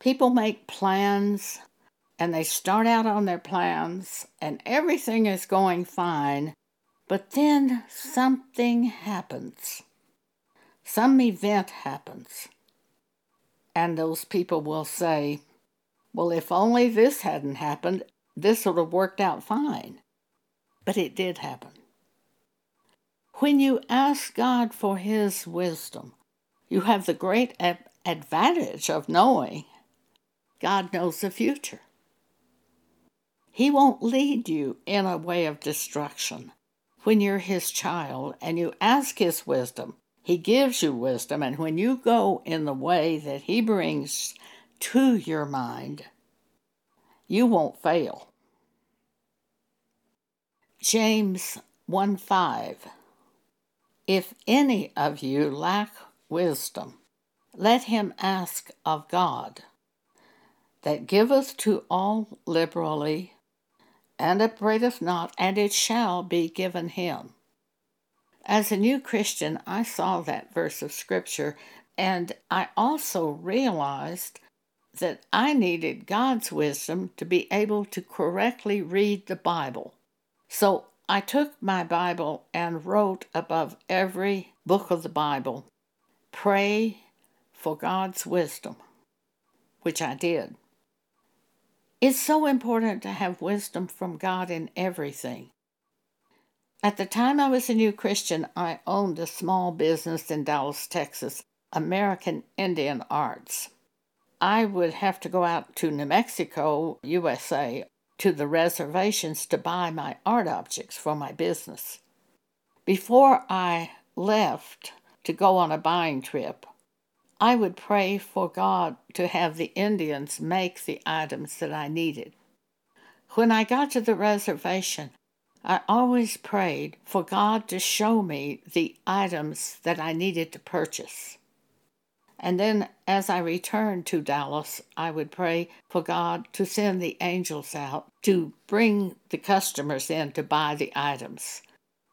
People make plans and they start out on their plans and everything is going fine, but then something happens. Some event happens. And those people will say, well, if only this hadn't happened, this would have worked out fine. But it did happen. When you ask God for His wisdom, you have the great advantage of knowing God knows the future. He won't lead you in a way of destruction. When you're His child and you ask His wisdom, He gives you wisdom, and when you go in the way that He brings to your mind, you won't fail. James 1 5 If any of you lack wisdom, let him ask of God, that giveth to all liberally, and upbraideth not, and it shall be given him. As a new Christian, I saw that verse of Scripture, and I also realized that I needed God's wisdom to be able to correctly read the Bible. So I took my Bible and wrote above every book of the Bible, Pray for God's wisdom, which I did. It's so important to have wisdom from God in everything. At the time I was a new Christian, I owned a small business in Dallas, Texas, American Indian Arts. I would have to go out to New Mexico, USA, to the reservations to buy my art objects for my business. Before I left to go on a buying trip, I would pray for God to have the Indians make the items that I needed. When I got to the reservation, I always prayed for God to show me the items that I needed to purchase. And then as I returned to Dallas, I would pray for God to send the angels out to bring the customers in to buy the items.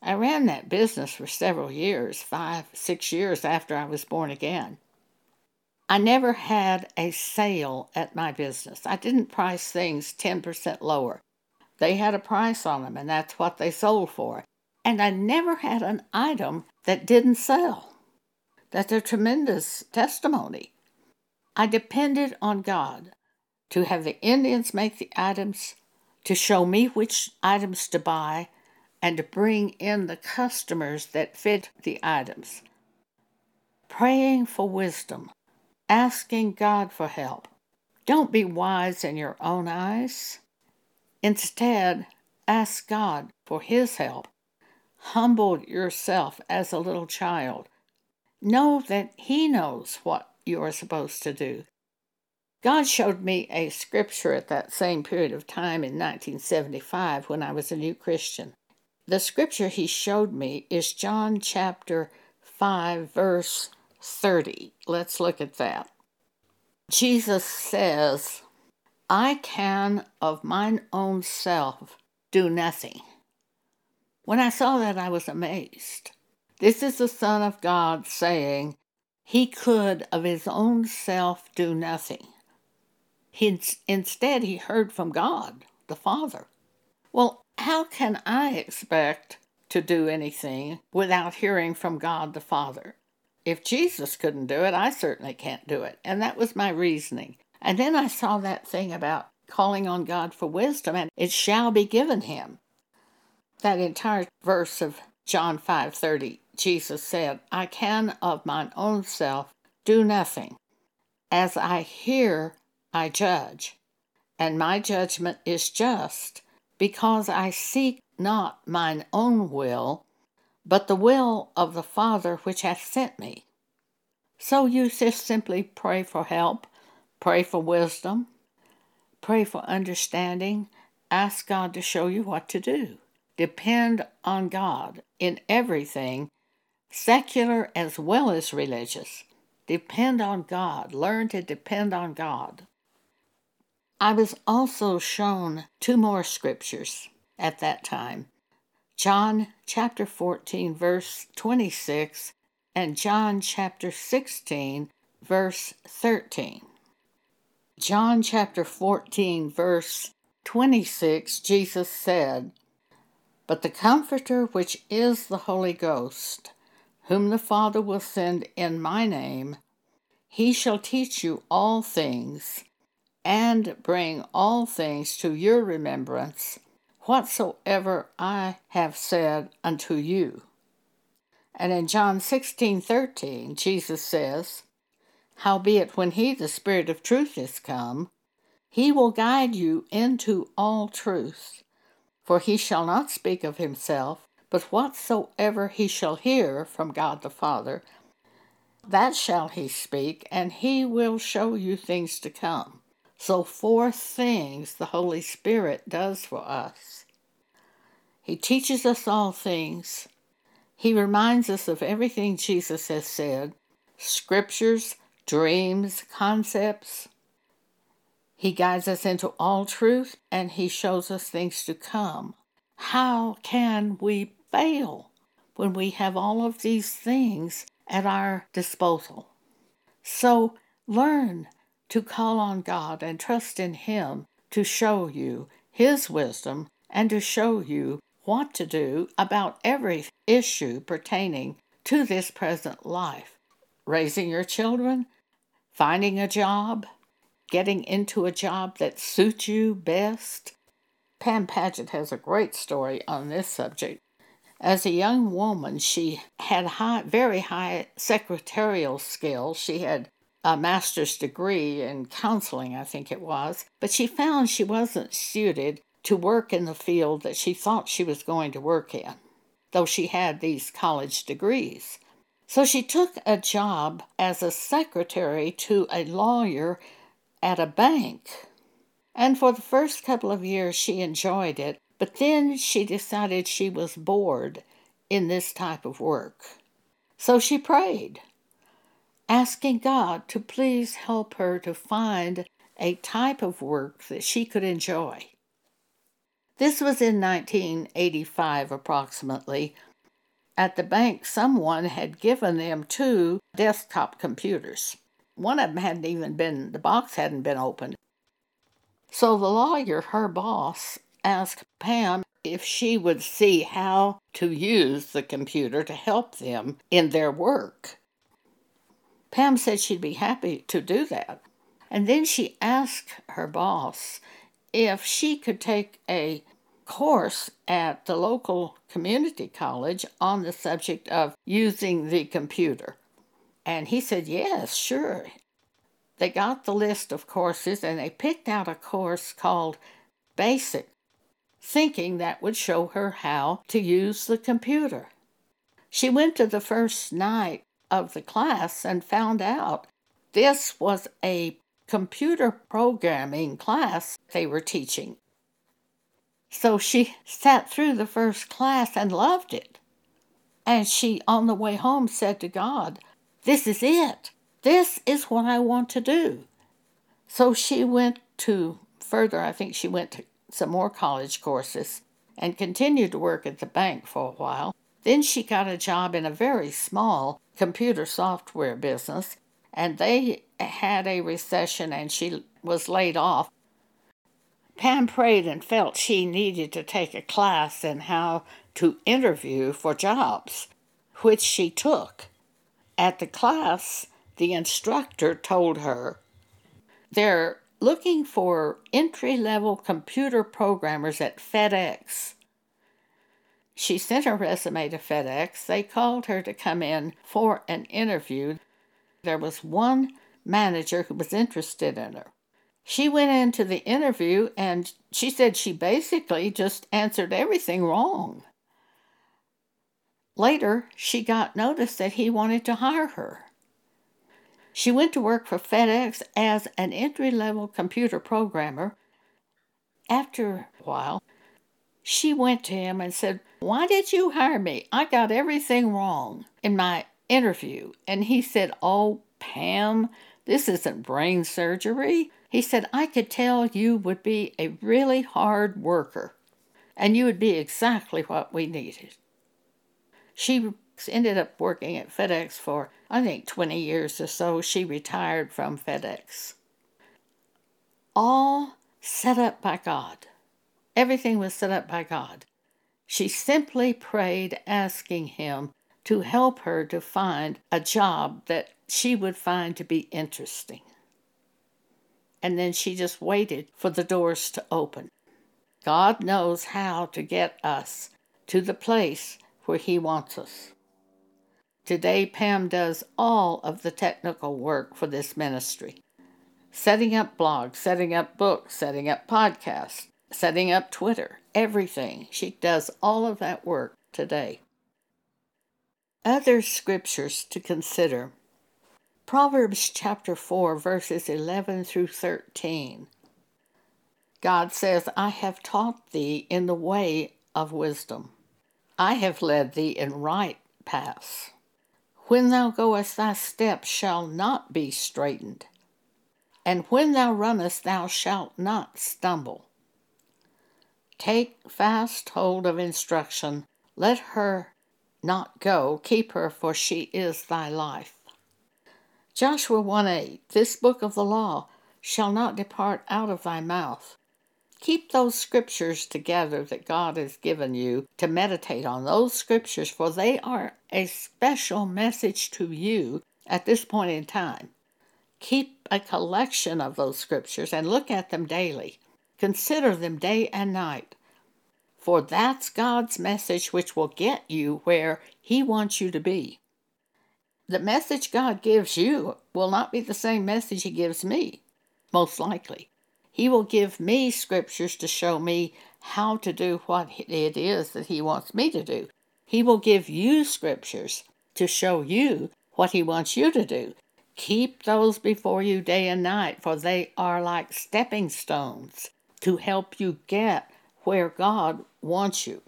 I ran that business for several years, five, six years after I was born again. I never had a sale at my business. I didn't price things 10% lower. They had a price on them, and that's what they sold for. And I never had an item that didn't sell. That's a tremendous testimony. I depended on God to have the Indians make the items, to show me which items to buy, and to bring in the customers that fit the items. Praying for wisdom, asking God for help. Don't be wise in your own eyes. Instead, ask God for His help. Humble yourself as a little child Know that He knows what you are supposed to do. God showed me a scripture at that same period of time in 1975 when I was a new Christian. The scripture He showed me is John chapter 5, verse 30. Let's look at that. Jesus says, I can of mine own self do nothing. When I saw that, I was amazed. This is the Son of God saying he could of his own self do nothing. He, instead, he heard from God, the Father. Well, how can I expect to do anything without hearing from God the Father? If Jesus couldn't do it, I certainly can't do it. And that was my reasoning. And then I saw that thing about calling on God for wisdom, and it shall be given him. That entire verse of John 5:30 Jesus said, I can of mine own self do nothing. As I hear, I judge, and my judgment is just, because I seek not mine own will, but the will of the Father which hath sent me. So you just simply pray for help, pray for wisdom, pray for understanding, ask God to show you what to do. Depend on God in everything secular as well as religious. Depend on God. Learn to depend on God. I was also shown two more scriptures at that time John chapter 14, verse 26, and John chapter 16, verse 13. John chapter 14, verse 26, Jesus said, But the Comforter, which is the Holy Ghost, whom the Father will send in my name, he shall teach you all things, and bring all things to your remembrance, whatsoever I have said unto you. And in John 16 13, Jesus says, Howbeit, when he, the Spirit of truth, is come, he will guide you into all truth. For he shall not speak of himself, but whatsoever he shall hear from God the Father, that shall he speak, and he will show you things to come. So, four things the Holy Spirit does for us. He teaches us all things. He reminds us of everything Jesus has said, scriptures, dreams, concepts. He guides us into all truth and he shows us things to come. How can we fail when we have all of these things at our disposal? So learn to call on God and trust in Him to show you His wisdom and to show you what to do about every issue pertaining to this present life. Raising your children, finding a job, getting into a job that suits you best. Pam Paget has a great story on this subject. As a young woman, she had high, very high secretarial skills. She had a master's degree in counseling, I think it was, but she found she wasn't suited to work in the field that she thought she was going to work in, though she had these college degrees. So she took a job as a secretary to a lawyer at a bank. And for the first couple of years, she enjoyed it, but then she decided she was bored in this type of work. So she prayed, asking God to please help her to find a type of work that she could enjoy. This was in 1985 approximately, at the bank, someone had given them two desktop computers. One of them hadn't even been, the box hadn't been opened. So the lawyer, her boss, asked Pam if she would see how to use the computer to help them in their work. Pam said she'd be happy to do that. And then she asked her boss if she could take a course at the local community college on the subject of using the computer. And he said, Yes, sure. They got the list of courses and they picked out a course called Basic, thinking that would show her how to use the computer. She went to the first night of the class and found out this was a computer programming class they were teaching. So she sat through the first class and loved it. And she, on the way home, said to God, This is it. This is what I want to do. So she went to further, I think she went to some more college courses and continued to work at the bank for a while. Then she got a job in a very small computer software business, and they had a recession and she was laid off. Pam prayed and felt she needed to take a class in how to interview for jobs, which she took. At the class, the instructor told her they're looking for entry level computer programmers at FedEx. She sent her resume to FedEx. They called her to come in for an interview. There was one manager who was interested in her. She went into the interview and she said she basically just answered everything wrong. Later, she got notice that he wanted to hire her. She went to work for FedEx as an entry level computer programmer. After a while, she went to him and said, Why did you hire me? I got everything wrong in my interview. And he said, Oh, Pam, this isn't brain surgery. He said, I could tell you would be a really hard worker, and you would be exactly what we needed. She ended up working at FedEx for, I think, 20 years or so. She retired from FedEx. all set up by God. Everything was set up by God. She simply prayed, asking Him to help her to find a job that she would find to be interesting. And then she just waited for the doors to open. God knows how to get us to the place where He wants us. Today, Pam does all of the technical work for this ministry setting up blogs, setting up books, setting up podcasts, setting up Twitter, everything. She does all of that work today. Other scriptures to consider Proverbs chapter 4, verses 11 through 13. God says, I have taught thee in the way of wisdom. I have led thee in right paths. When thou goest, thy steps shall not be straitened, and when thou runnest, thou shalt not stumble. Take fast hold of instruction, let her not go, keep her, for she is thy life. Joshua 1 8 This book of the law shall not depart out of thy mouth. Keep those scriptures together that God has given you to meditate on those scriptures, for they are a special message to you at this point in time. Keep a collection of those scriptures and look at them daily. Consider them day and night. For that's God's message which will get you where He wants you to be. The message God gives you will not be the same message He gives me, most likely. He will give me scriptures to show me how to do what it is that He wants me to do. He will give you scriptures to show you what He wants you to do. Keep those before you day and night, for they are like stepping stones to help you get where God wants you.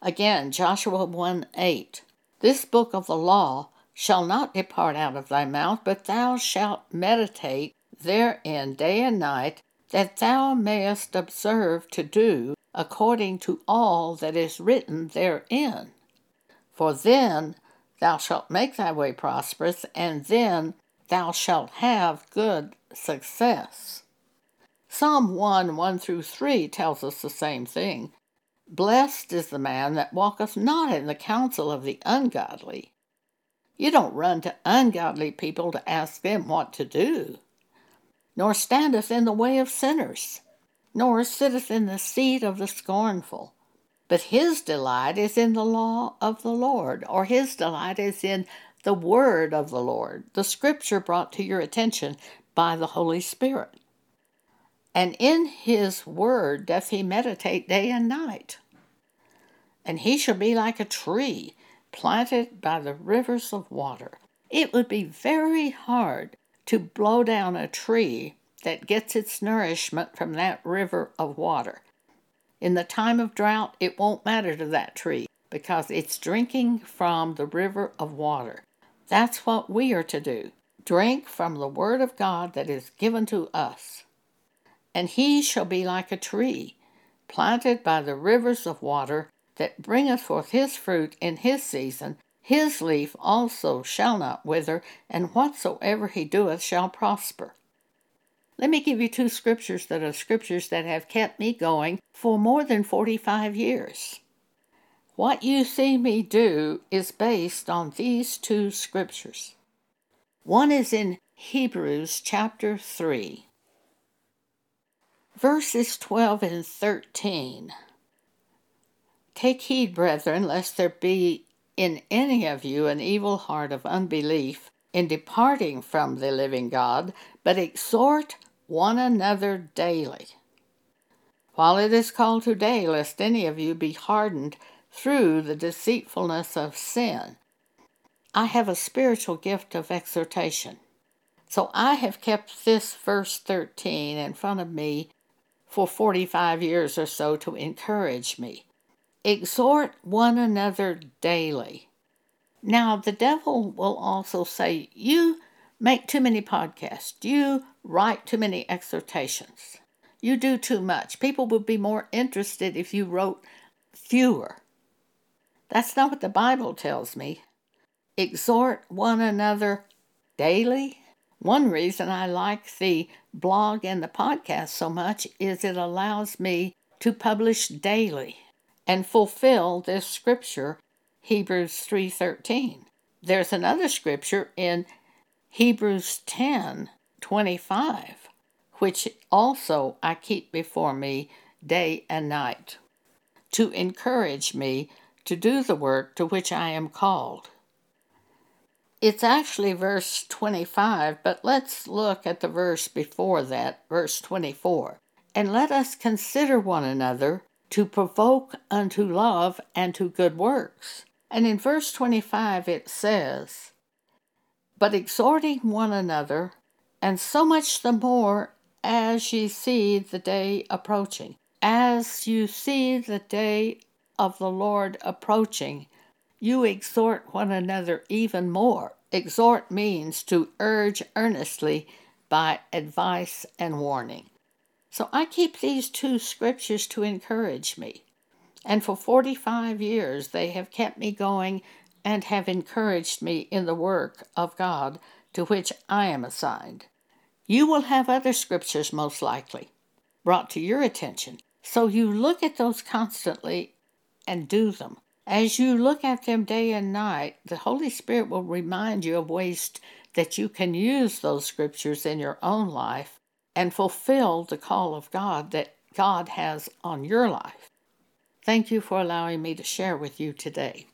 Again, Joshua 1 8. This book of the law shall not depart out of thy mouth, but thou shalt meditate therein day and night, that thou mayest observe to do according to all that is written therein. For then thou shalt make thy way prosperous, and then thou shalt have good success. Psalm 1 1 through 3 tells us the same thing. Blessed is the man that walketh not in the counsel of the ungodly. You don't run to ungodly people to ask them what to do nor standeth in the way of sinners, nor sitteth in the seat of the scornful. But his delight is in the law of the Lord, or his delight is in the word of the Lord, the scripture brought to your attention by the Holy Spirit. And in his word doth he meditate day and night. And he shall be like a tree planted by the rivers of water. It would be very hard to blow down a tree that gets its nourishment from that river of water. In the time of drought, it won't matter to that tree because it's drinking from the river of water. That's what we are to do drink from the word of God that is given to us. And he shall be like a tree planted by the rivers of water that bringeth forth his fruit in his season, his leaf also shall not wither, and whatsoever he doeth shall prosper. Let me give you two scriptures that are scriptures that have kept me going for more than 45 years. What you see me do is based on these two scriptures. One is in Hebrews chapter 3, verses 12 and 13. Take heed, brethren, lest there be in any of you an evil heart of unbelief in departing from the living God, but exhort one another daily. While it is called today, lest any of you be hardened through the deceitfulness of sin. I have a spiritual gift of exhortation. So I have kept this verse 13 in front of me for 45 years or so to encourage me. Exhort one another daily. Now, the devil will also say, You make too many podcasts. You write too many exhortations. You do too much. People would be more interested if you wrote fewer. That's not what the Bible tells me. Exhort one another daily. One reason I like the blog and the podcast so much is it allows me to publish daily and fulfill this scripture Hebrews 3:13. There's another scripture in Hebrews 10:25 which also I keep before me day and night to encourage me to do the work to which I am called. It's actually verse 25, but let's look at the verse before that, verse 24. And let us consider one another to provoke unto love and to good works. And in verse 25 it says, But exhorting one another, and so much the more as ye see the day approaching. As you see the day of the Lord approaching, you exhort one another even more. Exhort means to urge earnestly by advice and warning. So I keep these two scriptures to encourage me. And for 45 years they have kept me going and have encouraged me in the work of God to which I am assigned. You will have other scriptures, most likely, brought to your attention. So you look at those constantly and do them. As you look at them day and night, the Holy Spirit will remind you of ways that you can use those scriptures in your own life and fulfill the call of God that God has on your life. Thank you for allowing me to share with you today.